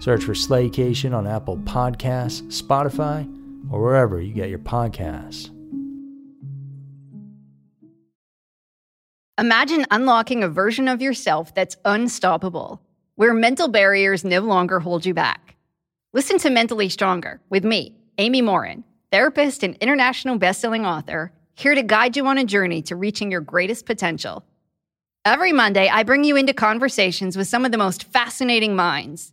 Search for Slaycation on Apple Podcasts, Spotify, or wherever you get your podcasts. Imagine unlocking a version of yourself that's unstoppable, where mental barriers no longer hold you back. Listen to Mentally Stronger with me, Amy Morin, therapist and international bestselling author, here to guide you on a journey to reaching your greatest potential. Every Monday, I bring you into conversations with some of the most fascinating minds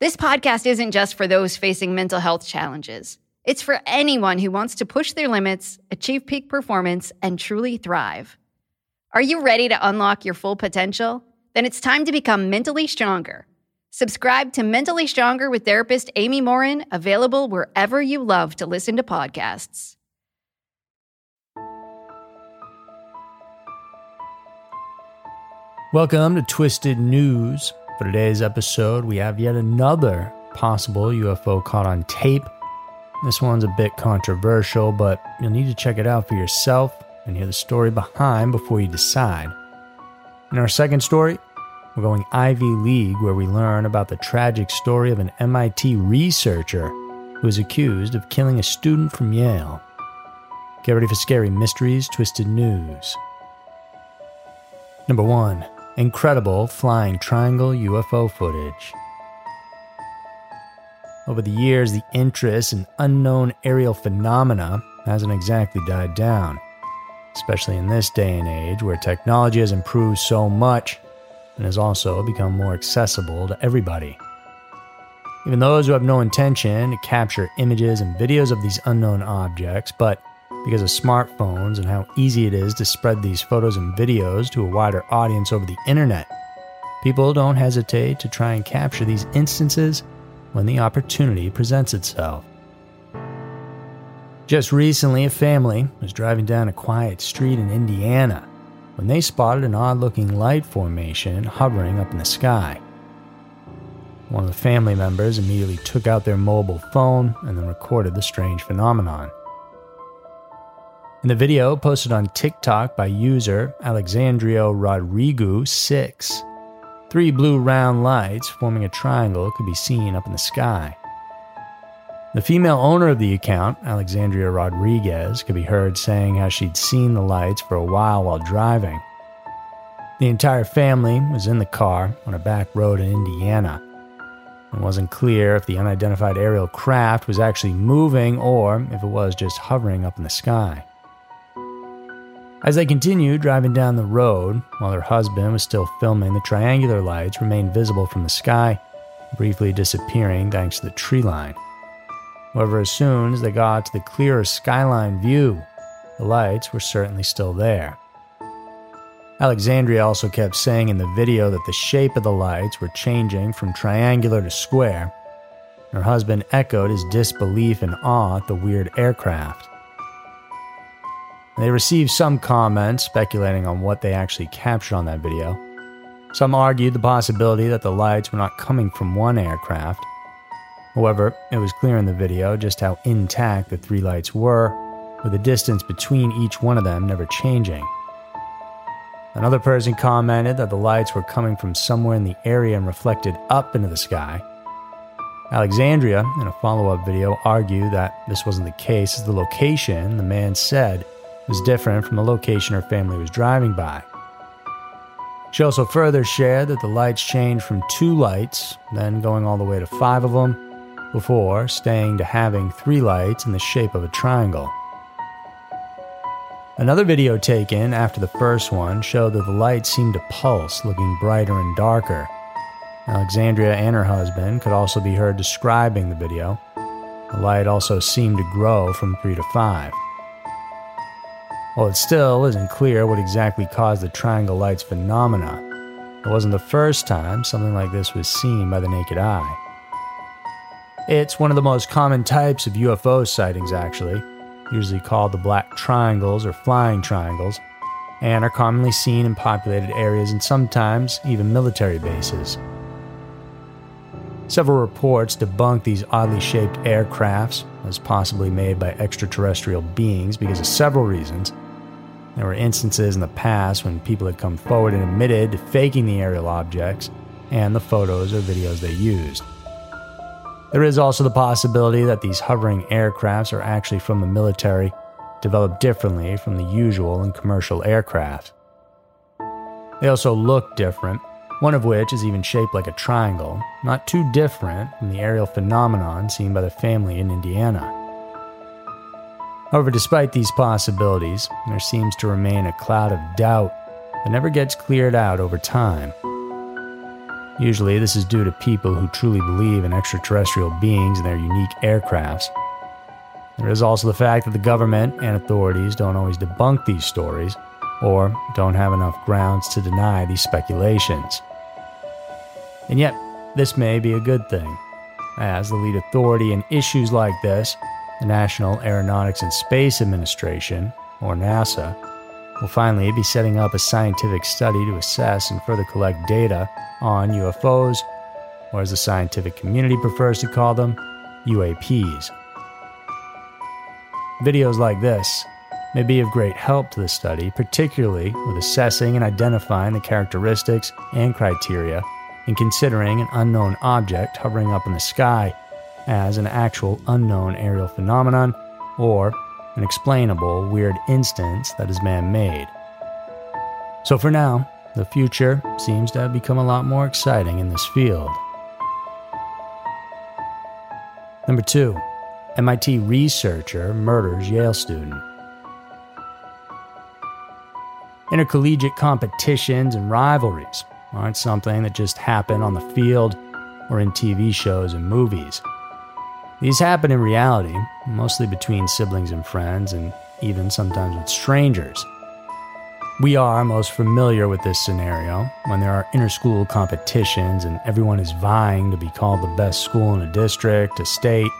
This podcast isn't just for those facing mental health challenges. It's for anyone who wants to push their limits, achieve peak performance, and truly thrive. Are you ready to unlock your full potential? Then it's time to become mentally stronger. Subscribe to Mentally Stronger with therapist Amy Morin, available wherever you love to listen to podcasts. Welcome to Twisted News. For today's episode, we have yet another possible UFO caught on tape. This one's a bit controversial, but you'll need to check it out for yourself and hear the story behind before you decide. In our second story, we're going Ivy League, where we learn about the tragic story of an MIT researcher who is accused of killing a student from Yale. Get ready for scary mysteries, twisted news. Number one incredible flying triangle UFO footage. Over the years, the interest in unknown aerial phenomena hasn't exactly died down, especially in this day and age where technology has improved so much and has also become more accessible to everybody. Even those who have no intention to capture images and videos of these unknown objects, but because of smartphones and how easy it is to spread these photos and videos to a wider audience over the internet. People don't hesitate to try and capture these instances when the opportunity presents itself. Just recently, a family was driving down a quiet street in Indiana when they spotted an odd looking light formation hovering up in the sky. One of the family members immediately took out their mobile phone and then recorded the strange phenomenon. In the video posted on TikTok by user Alexandrio Rodrigo 6, three blue round lights forming a triangle could be seen up in the sky. The female owner of the account, Alexandria Rodriguez, could be heard saying how she'd seen the lights for a while while driving. The entire family was in the car on a back road in Indiana. It wasn't clear if the unidentified aerial craft was actually moving or if it was just hovering up in the sky. As they continued driving down the road, while her husband was still filming, the triangular lights remained visible from the sky, briefly disappearing thanks to the tree line. However, as soon as they got to the clearer skyline view, the lights were certainly still there. Alexandria also kept saying in the video that the shape of the lights were changing from triangular to square. Her husband echoed his disbelief and awe at the weird aircraft. They received some comments speculating on what they actually captured on that video. Some argued the possibility that the lights were not coming from one aircraft. However, it was clear in the video just how intact the three lights were, with the distance between each one of them never changing. Another person commented that the lights were coming from somewhere in the area and reflected up into the sky. Alexandria, in a follow up video, argued that this wasn't the case as the location, the man said, was different from the location her family was driving by. She also further shared that the lights changed from two lights, then going all the way to five of them, before staying to having three lights in the shape of a triangle. Another video taken after the first one showed that the lights seemed to pulse, looking brighter and darker. Alexandria and her husband could also be heard describing the video. The light also seemed to grow from 3 to 5. While it still isn't clear what exactly caused the triangle lights phenomena, it wasn't the first time something like this was seen by the naked eye. It's one of the most common types of UFO sightings, actually, usually called the black triangles or flying triangles, and are commonly seen in populated areas and sometimes even military bases. Several reports debunk these oddly shaped aircrafts as possibly made by extraterrestrial beings because of several reasons. There were instances in the past when people had come forward and admitted to faking the aerial objects and the photos or videos they used. There is also the possibility that these hovering aircrafts are actually from the military, developed differently from the usual and commercial aircraft. They also look different one of which is even shaped like a triangle, not too different from the aerial phenomenon seen by the family in Indiana. However, despite these possibilities, there seems to remain a cloud of doubt that never gets cleared out over time. Usually, this is due to people who truly believe in extraterrestrial beings and their unique aircrafts. There is also the fact that the government and authorities don't always debunk these stories or don't have enough grounds to deny these speculations. And yet, this may be a good thing, as the lead authority in issues like this, the National Aeronautics and Space Administration, or NASA, will finally be setting up a scientific study to assess and further collect data on UFOs, or as the scientific community prefers to call them, UAPs. Videos like this may be of great help to the study, particularly with assessing and identifying the characteristics and criteria in considering an unknown object hovering up in the sky as an actual unknown aerial phenomenon or an explainable weird instance that is man made. So for now, the future seems to have become a lot more exciting in this field. Number two, MIT researcher murders Yale student. Intercollegiate competitions and rivalries aren't something that just happen on the field or in TV shows and movies. These happen in reality, mostly between siblings and friends, and even sometimes with strangers. We are most familiar with this scenario when there are interschool competitions and everyone is vying to be called the best school in a district, a state,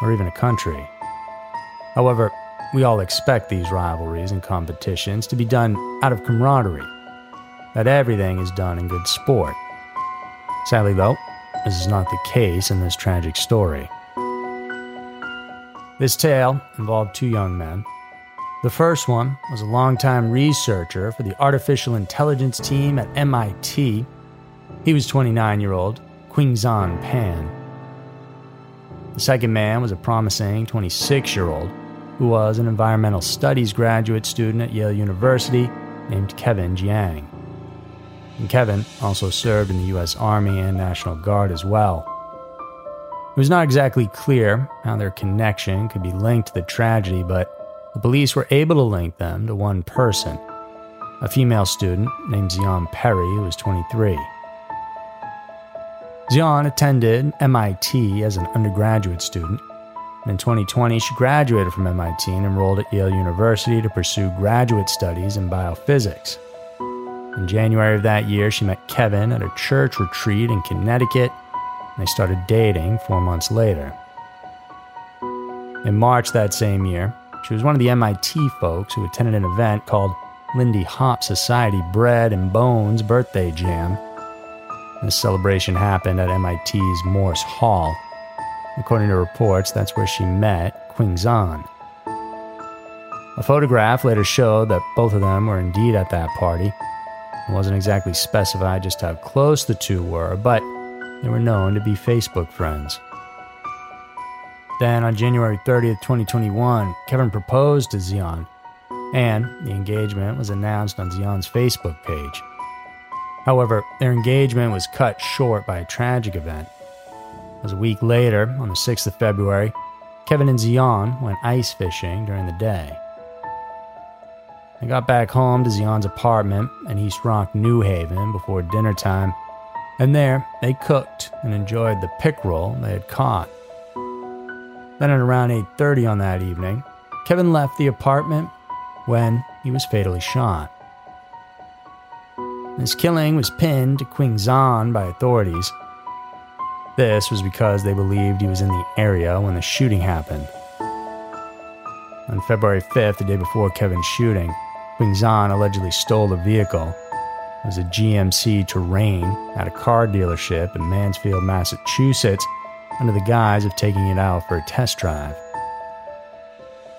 or even a country. However, we all expect these rivalries and competitions to be done out of camaraderie that everything is done in good sport. Sadly, though, this is not the case in this tragic story. This tale involved two young men. The first one was a longtime researcher for the artificial intelligence team at MIT. He was 29 year old Qinxuan Pan. The second man was a promising 26 year old who was an environmental studies graduate student at Yale University named Kevin Jiang and Kevin also served in the U.S. Army and National Guard as well. It was not exactly clear how their connection could be linked to the tragedy, but the police were able to link them to one person, a female student named Zion Perry, who was 23. Xian attended MIT as an undergraduate student. In 2020, she graduated from MIT and enrolled at Yale University to pursue graduate studies in biophysics. In January of that year, she met Kevin at a church retreat in Connecticut, and they started dating four months later. In March that same year, she was one of the MIT folks who attended an event called Lindy Hop Society Bread and Bones Birthday Jam. This celebration happened at MIT's Morss Hall. According to reports, that's where she met Qinxuan. A photograph later showed that both of them were indeed at that party. It wasn't exactly specified just how close the two were, but they were known to be Facebook friends. Then, on January 30th, 2021, Kevin proposed to Zion, and the engagement was announced on Zion's Facebook page. However, their engagement was cut short by a tragic event. It was a week later, on the 6th of February, Kevin and Zion went ice fishing during the day. They got back home to Zion's apartment in East Rock, New Haven before dinner time, and there they cooked and enjoyed the pickerel they had caught. Then at around 8:30 on that evening, Kevin left the apartment when he was fatally shot. His killing was pinned to Qinxuan by authorities. This was because they believed he was in the area when the shooting happened. On February 5th, the day before Kevin's shooting, Qinxuan allegedly stole a vehicle. It was a GMC Terrain at a car dealership in Mansfield, Massachusetts, under the guise of taking it out for a test drive.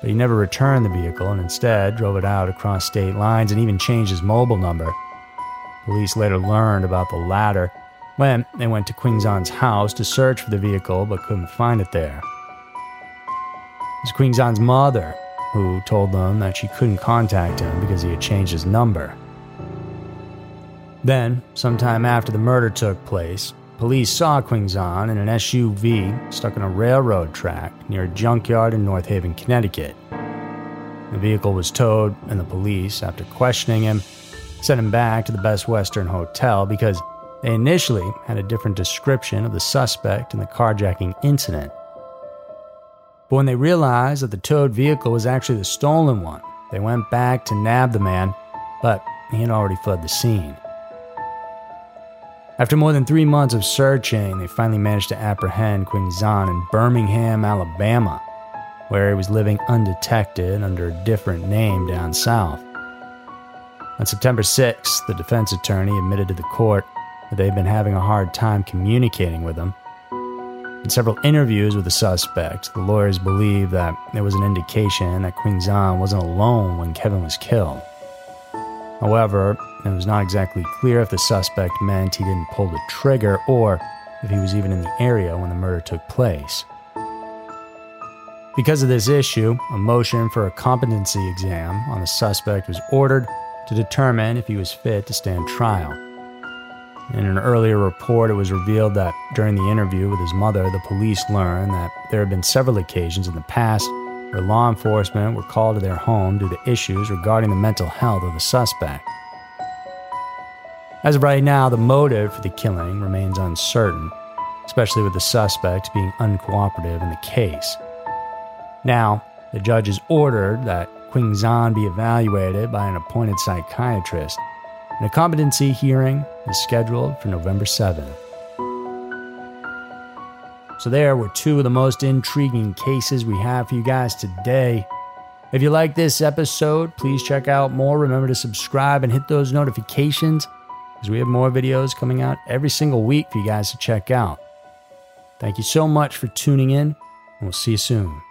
But he never returned the vehicle and instead drove it out across state lines and even changed his mobile number. Police later learned about the latter when they went to Qinxuan's house to search for the vehicle but couldn't find it there. It was Qinxuan's mother who told them that she couldn't contact him because he had changed his number. Then, sometime after the murder took place, Police saw Qinxuan in an SUV stuck on a railroad track near a junkyard in North Haven, Connecticut. The vehicle was towed, and the police, after questioning him, sent him back to the Best Western Hotel because they initially had a different description of the suspect in the carjacking incident. But when they realized that the towed vehicle was actually the stolen one, they went back to nab the man, but he had already fled the scene. After more than three months of searching, they finally managed to apprehend Qing Zhan in Birmingham, Alabama, where he was living undetected under a different name down south. On September 6th, the defense attorney admitted to the court that they had been having a hard time communicating with him. In several interviews with the suspect, the lawyers believed that there was an indication that Qinxuan wasn't alone when Kevin was killed. However, it was not exactly clear if the suspect meant he didn't pull the trigger or if he was even in the area when the murder took place. Because of this issue, a motion for a competency exam on the suspect was ordered to determine if he was fit to stand trial. In an earlier report, it was revealed that during the interview with his mother, the police learned that there had been several occasions in the past where law enforcement were called to their home due to issues regarding the mental health of the suspect. As of right now, the motive for the killing remains uncertain, especially with the suspect being uncooperative in the case. Now, the judge has ordered that Qinxuan be evaluated by an appointed psychiatrist, and a competency hearing is scheduled for November 7th. So, there were two of the most intriguing cases we have for you guys today. If you like this episode, please check out more. Remember to subscribe and hit those notifications because we have more videos coming out every single week for you guys to check out. Thank you so much for tuning in, and we'll see you soon.